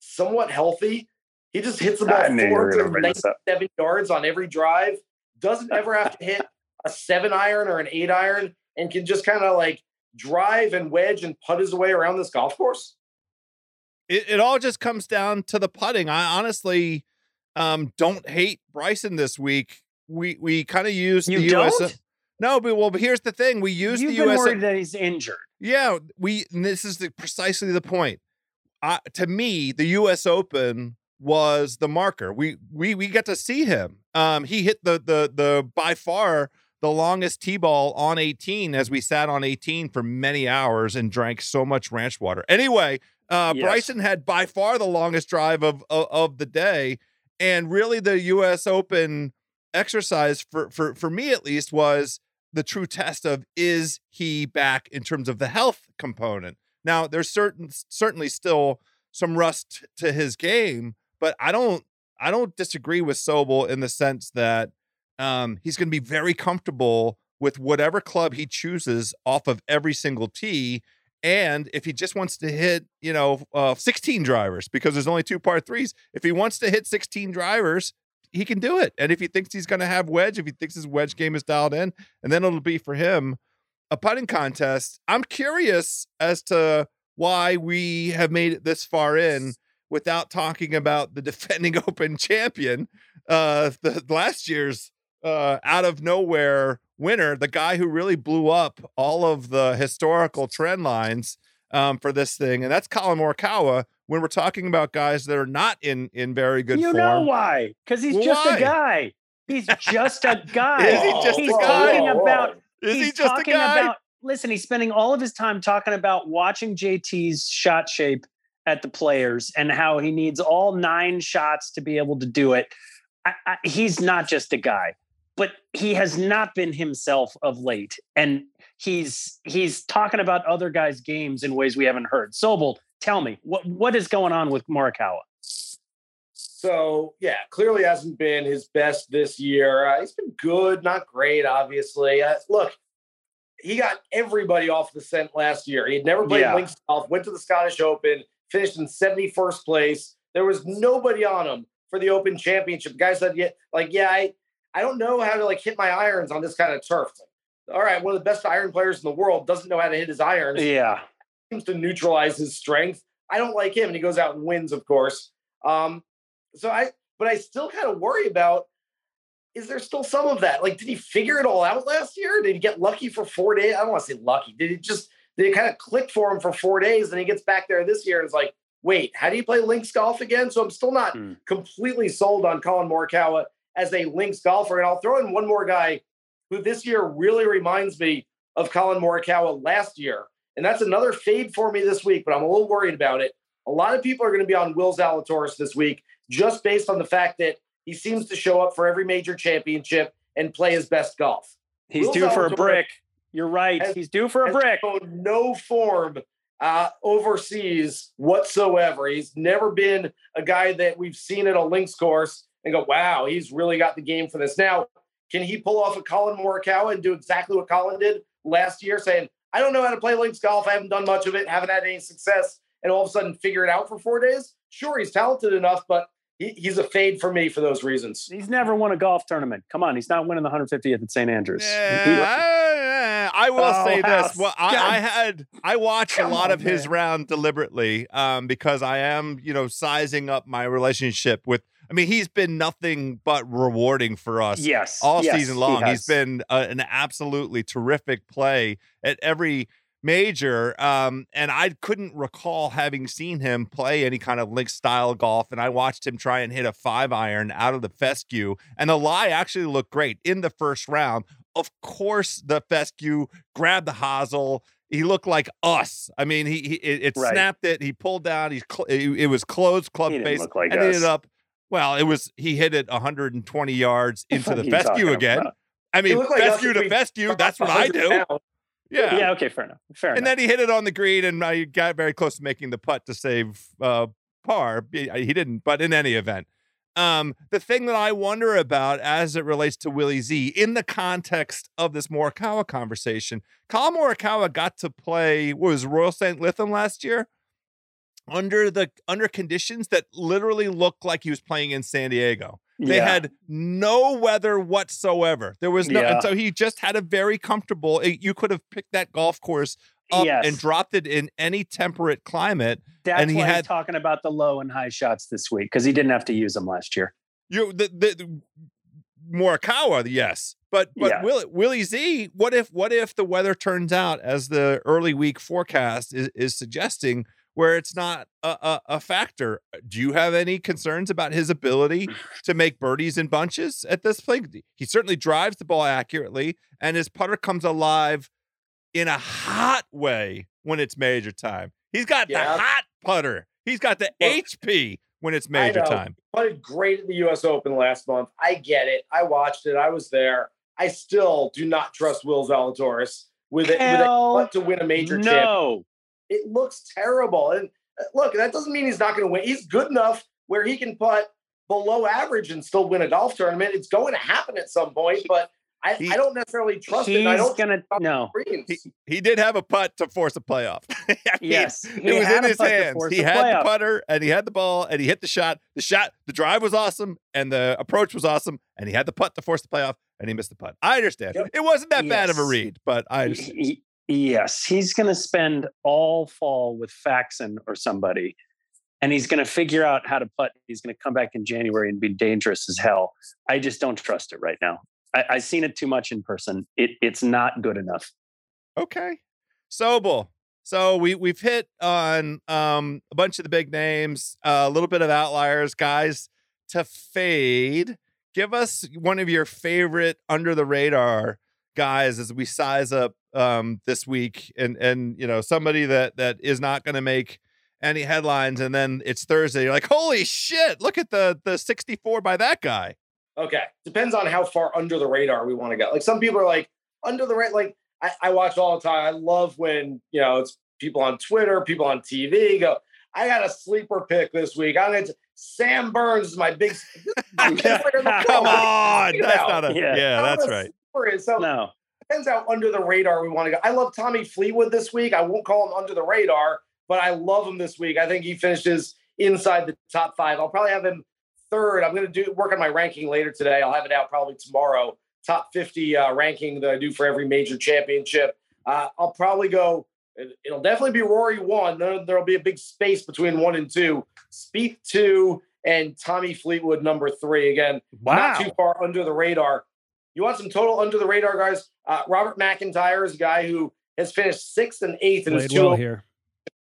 somewhat healthy, he just hits the ball 497 yards on every drive, doesn't ever have to hit a seven iron or an eight iron, and can just kind of like drive and wedge and putt his way around this golf course? It, it all just comes down to the putting. I honestly um, don't hate Bryson this week. We we kind of use you the don't? US. No, but well, but here's the thing: we use You've the been US. worried that he's injured. Yeah, we. This is the, precisely the point. Uh, to me, the U.S. Open was the marker. We we we get to see him. Um, he hit the the the by far the longest tee ball on 18 as we sat on 18 for many hours and drank so much ranch water. Anyway, uh, Yes. Bryson had by far the longest drive of, of of the day, and really the U.S. Open exercise for for for me at least was the true test of is he back in terms of the health component. Now there's certain certainly still some rust to his game, but I don't I don't disagree with Sobel in the sense that um, he's going to be very comfortable with whatever club he chooses off of every single tee. And if he just wants to hit, you know, uh, 16 drivers because there's only two par threes, if he wants to hit 16 drivers, he can do it. And if he thinks he's going to have wedge, if he thinks his wedge game is dialed in, and then it'll be for him a putting contest. I'm curious as to why we have made it this far in without talking about the defending open champion, uh, the last year's uh, out of nowhere winner, the guy who really blew up all of the historical trend lines um, for this thing, and that's Collin Morikawa. When we're talking about guys that are not in in very good you form, know why? Because he's just a guy. He's just a guy. Is he just he's a guy? talking about is he's he just a talking guy? about listen he's spending all of his time talking about watching jt's shot shape at the players and how he needs all nine shots to be able to do it I, I, he's not just a guy but he has not been himself of late and he's he's talking about other guys games in ways we haven't heard sobel tell me what what is going on with morikawa So yeah, clearly hasn't been his best this year. Uh, he's been good, not great, obviously. Uh, look, he got everybody off the scent last year. He had never played Yeah. links golf, went to the Scottish Open, finished in 71st place. There was nobody on him for the Open Championship. The guy said, "Yeah, like yeah, I, I don't know how to like hit my irons on this kind of turf." Like, All right, one of the best iron players in the world doesn't know how to hit his irons yeah seems to neutralize his strength. I don't like him, and he goes out and wins, of course. Um, so I, but I still kind of worry about is there still some of that? Like, did he figure it all out last year? Did he get lucky for four days? I don't want to say lucky. Did it just did it kind of click for him for four days? And he gets back there this year and it's like, wait, how do you play links golf again? So I'm still not Hmm. completely sold on Collin Morikawa as a links golfer. And I'll throw in one more guy who this year really reminds me of Collin Morikawa last year. And that's another fade for me this week, but I'm a little worried about it. A lot of people are going to be on Will Zalatoris this week just based on the fact that he seems to show up for every major championship and play his best golf. he's Will due for a brick you're right has- he's due for a brick no form uh, overseas whatsoever. He's never been a guy that we've seen at a links course and go, wow, he's really got the game for this. Now, can he pull off a Collin Morikawa and do exactly what Collin did last year, saying, I don't know how to play links golf. I haven't done much of it, haven't had any success, and all of a sudden figure it out for four days? Sure, he's talented enough, but he, he's a fade for me for those reasons. He's never won a golf tournament. Come on, he's not winning the 150th at St. Andrews. Yeah, I, I will Oh, say House. this. Well, I, I had I watched a lot on, of his man. round deliberately um, because I am, you know, sizing up my relationship with. I mean, he's been nothing but rewarding for us yes, all yes, season long. has. He's been uh, an absolutely terrific play at every major. Um, and I couldn't recall having seen him play any kind of link style golf. And I watched him try and hit a five iron out of the fescue. And the lie actually looked great in the first round. Of course, the fescue grabbed the hosel. He looked like us. I mean, he, he it, it Right. snapped it. He pulled down. He's cl- it, it was closed club He face like and us. it up. Well, it was he hit it 120 yards into the fescue again. about? I mean, like fescue to fescue. That's what I do. pounds. Yeah. Yeah. Okay. Fair enough. Fair enough. And enough. then he hit it on the green, and I got very close to making the putt to save uh, par. He didn't, but in any event, um, the thing that I wonder about as it relates to Willie Z in the context of this Morikawa conversation, Kyle Morikawa got to play what was Royal St. Lytham last year under the under conditions that literally looked like he was playing in San Diego. They Yeah. had no weather whatsoever. There was no, Yeah. and so he just had a very comfortable. eh, You could have picked that golf course up Yes. and dropped it in any temperate climate. That's and he why had- he's talking about the low and high shots this week because he didn't have to use them last year. You the the, the Morikawa, yes, but but Yeah. Willie, Willie Z. What if what if the weather turns out as the early week forecast is, is suggesting? Where it's not a, a, a factor. Uh, do you have any concerns about his ability to make birdies in bunches at this point? He certainly drives the ball accurately, and his putter comes alive in a hot way when it's major time. He's got Yeah. the hot putter. He's got the Well, HP when it's major time. putted great at the U.S. Open last month. I get it. I watched it. I was there. I still do not trust Will Zalatoris with it with a putt to win a major. No. It looks terrible. And uh, look, that doesn't mean he's not going to win. He's good enough where he can putt below average and still win a golf tournament. It's going to happen at some point, but I, He- I don't necessarily trust it. He's and I don't gonna no. He, he did have a putt to force a playoff. I mean, Yes, it he was in his hands. He a had the putter and he had the ball and he hit the shot. The shot, the drive was awesome and the approach was awesome. And he had the putt to force the playoff and he missed the putt. I understand. Yep. It wasn't that bad of a read, but I understand. He- yes, he's going to spend all fall with Faxon or somebody, and he's going to figure out how to putt. He's going to come back in January and be dangerous as hell. I just don't trust it right now. I, I've seen it too much in person. It, it's not good enough. Okay. Sobel. So we we've hit on um a bunch of the big names, uh, a little bit of outliers, guys. To fade, give us one of your favorite under the radar guys as we size up um this week, and and you know somebody that that is not going to make any headlines, and then it's Thursday. You're like, holy shit! Look at the the 64 by that guy. Okay. Depends on how far under the radar we want to go. Like some people are like under the radar. Like I, I watch all the time. I love when, you know, it's people on Twitter, people on TV go, I got a sleeper pick this week. I'm to Sam Burns is my big best player in the Come on, that's not a Yeah. yeah, that's right. Sleeper is. So No. depends how under the radar we want to go. I love Tommy Fleetwood this week. I won't call him under the radar, but I love him this week. I think he finishes inside the top five. I'll probably have him third. I'm going to do work on my ranking later today. I'll have it out probably tomorrow. Top 50 uh, ranking that I do for every major championship. Uh, I'll probably go. it- It'll definitely be Rory one. There, there'll be a big space between one and two. Spieth two and Tommy Fleetwood number three. Again, not too far under the radar. You want some total under the radar guys? Uh, Robert McIntyre is a guy who has finished sixth and eighth in his two well here.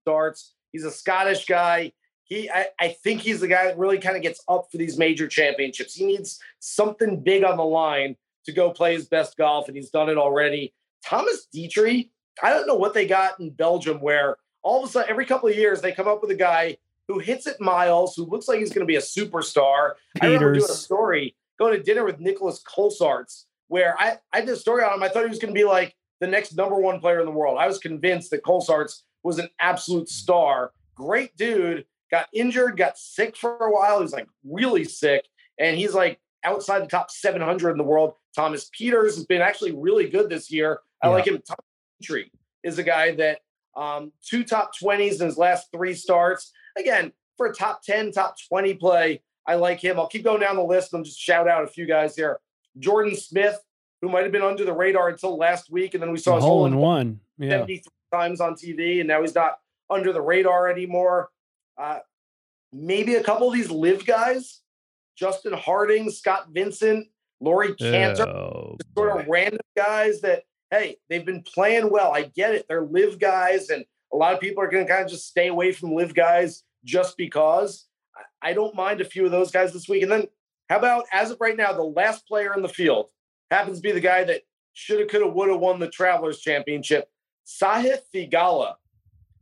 starts. He's a Scottish guy. He, I, I think he's the guy that really kind of gets up for these major championships. He needs something big on the line to go play his best golf, and he's done it already. Thomas Detry, I don't know what they got in Belgium, where all of a sudden, every couple of years, they come up with a guy who hits it miles, who looks like he's going to be a superstar. I remember doing a story, going to dinner with Nicolas Colsaerts, where I, I did a story on him. I thought he was going to be like the next number one player in the world. I was convinced that Colsaerts was an absolute star. Great dude. Got injured, got sick for a while. He was like really sick. And he's like outside the top 700 in the world. Thomas Pieters has been actually really good this year. I Yeah. like him. Tom Petrie is a guy that um, two top 20s in his last three starts. Again, for a top 10, top 20 play, I like him. I'll keep going down the list and just shout out a few guys here. Jordan Smith, who might have been under the radar until last week, and then we saw A his hole in one. Yeah. 73 times on TV, and now he's not under the radar anymore. Uh, maybe a couple of these LIV guys, Justin Harding, Scott Vincent, Laurie Canter, Oh, sort of random guys that, hey, they've been playing well. I get it. They're LIV guys, and a lot of people are going to kind of just stay away from LIV guys just because. I- don't mind a few of those guys this week. And then how about, as of right now, the last player in the field happens to be the guy that should have, could have, would have won the Travelers Championship, Sahith Theegala.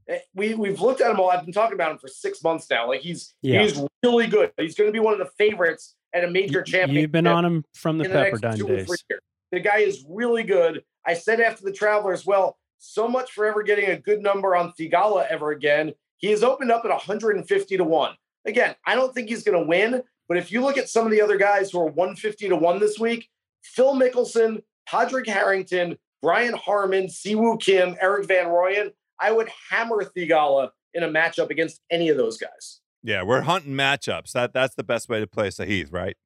Eh, We, we've looked at him all. I've been talking about him for six months now. Like he's Yeah. he's really good. He's going to be one of the favorites at a major championship You've been on him from the in the Pepperdine days. The guy is really good. I said after the Travelers, well, so much for ever getting a good number on Theegala ever again. He has opened up at 150 to 1. Again, I don't think he's going to win, but if you look at some of the other guys who are 150 to 1 this week, Phil Mickelson, Padraig Harrington, Brian Harman, Si Woo Kim, Erik van Rooyen, I would hammer Theegala in a matchup against any of those guys. Yeah, we're hunting matchups. That that's the best way to play Sahith, right?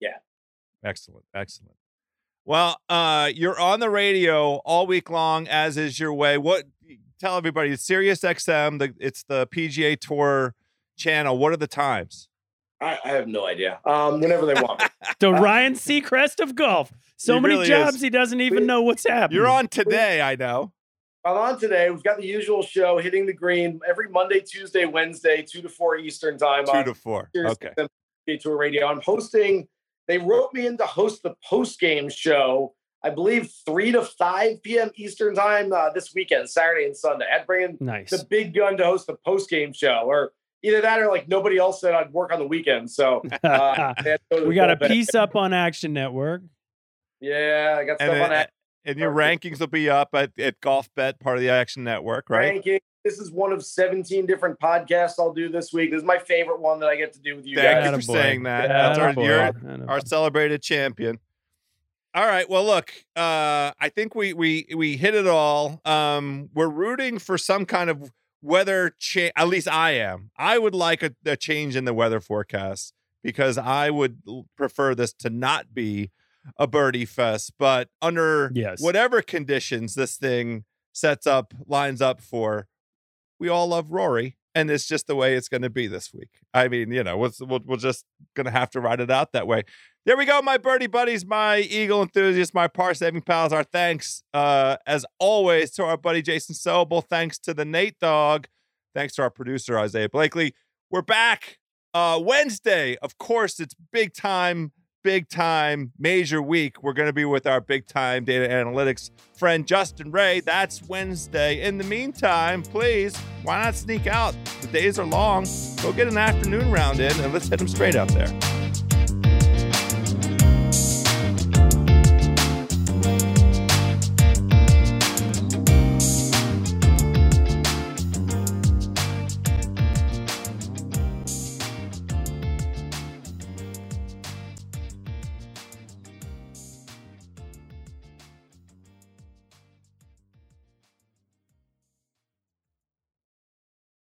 Yeah. Excellent. Excellent. Well, uh, you're on the radio all week long, as is your way. What tell everybody? It's Sirius XM. The, it's the PGA Tour channel. What are the times? I, I have no idea. Um, whenever they want. the Ryan Seacrest of golf. So He many really jobs is. he doesn't even know what's happening. You're on today. I know. I'm on today. We've got the usual show, hitting the green every Monday, Tuesday, Wednesday, two to four Eastern time. Two on to four. Okay. XM PGA Tour Radio. I'm hosting. They wrote me in to host the post game show. I believe three to five p.m. Eastern time uh, this weekend, Saturday and Sunday. I'd bring in nice. the big gun to host the post game show, or either that or like nobody else said I'd work on the weekend. So uh, they had to go we got a bullpen. piece up on Action Network. Yeah, I got And, stuff on then- that and your rankings will be up at, at Golf Bet, part of the Action Network, right? ranking. This is one of 17 different podcasts I'll do this week. This is my favorite one that I get to do with you Thank guys. you for Attaboy. saying that. That's our, Attaboy. you're our celebrated champion. All right. Well, look, uh, I think we we we hit it all. Um, we're rooting for some kind of weather change. At least I am. I would like a, a change in the weather forecast because I would prefer this to not be a birdie fest. But under Yes. whatever conditions this thing sets up, lines up for, we all love Rory. And it's just the way it's going to be this week. I mean, you know, we'll, we'll, we're just going to have to ride it out that way. There we go, my birdie buddies, my eagle enthusiasts, my par saving pals. Our thanks, uh, as always, to our buddy Jason Sobel. Thanks to the Nate Dog. Thanks to our producer Isaiah Blakely. We're back uh, Wednesday. Of course, it's big time, big time, major week. We're going to be with our big time data analytics friend Justin Ray. That's Wednesday. In the meantime, please, why not sneak out? The days are long. Go get an afternoon round in and let's hit them straight out there.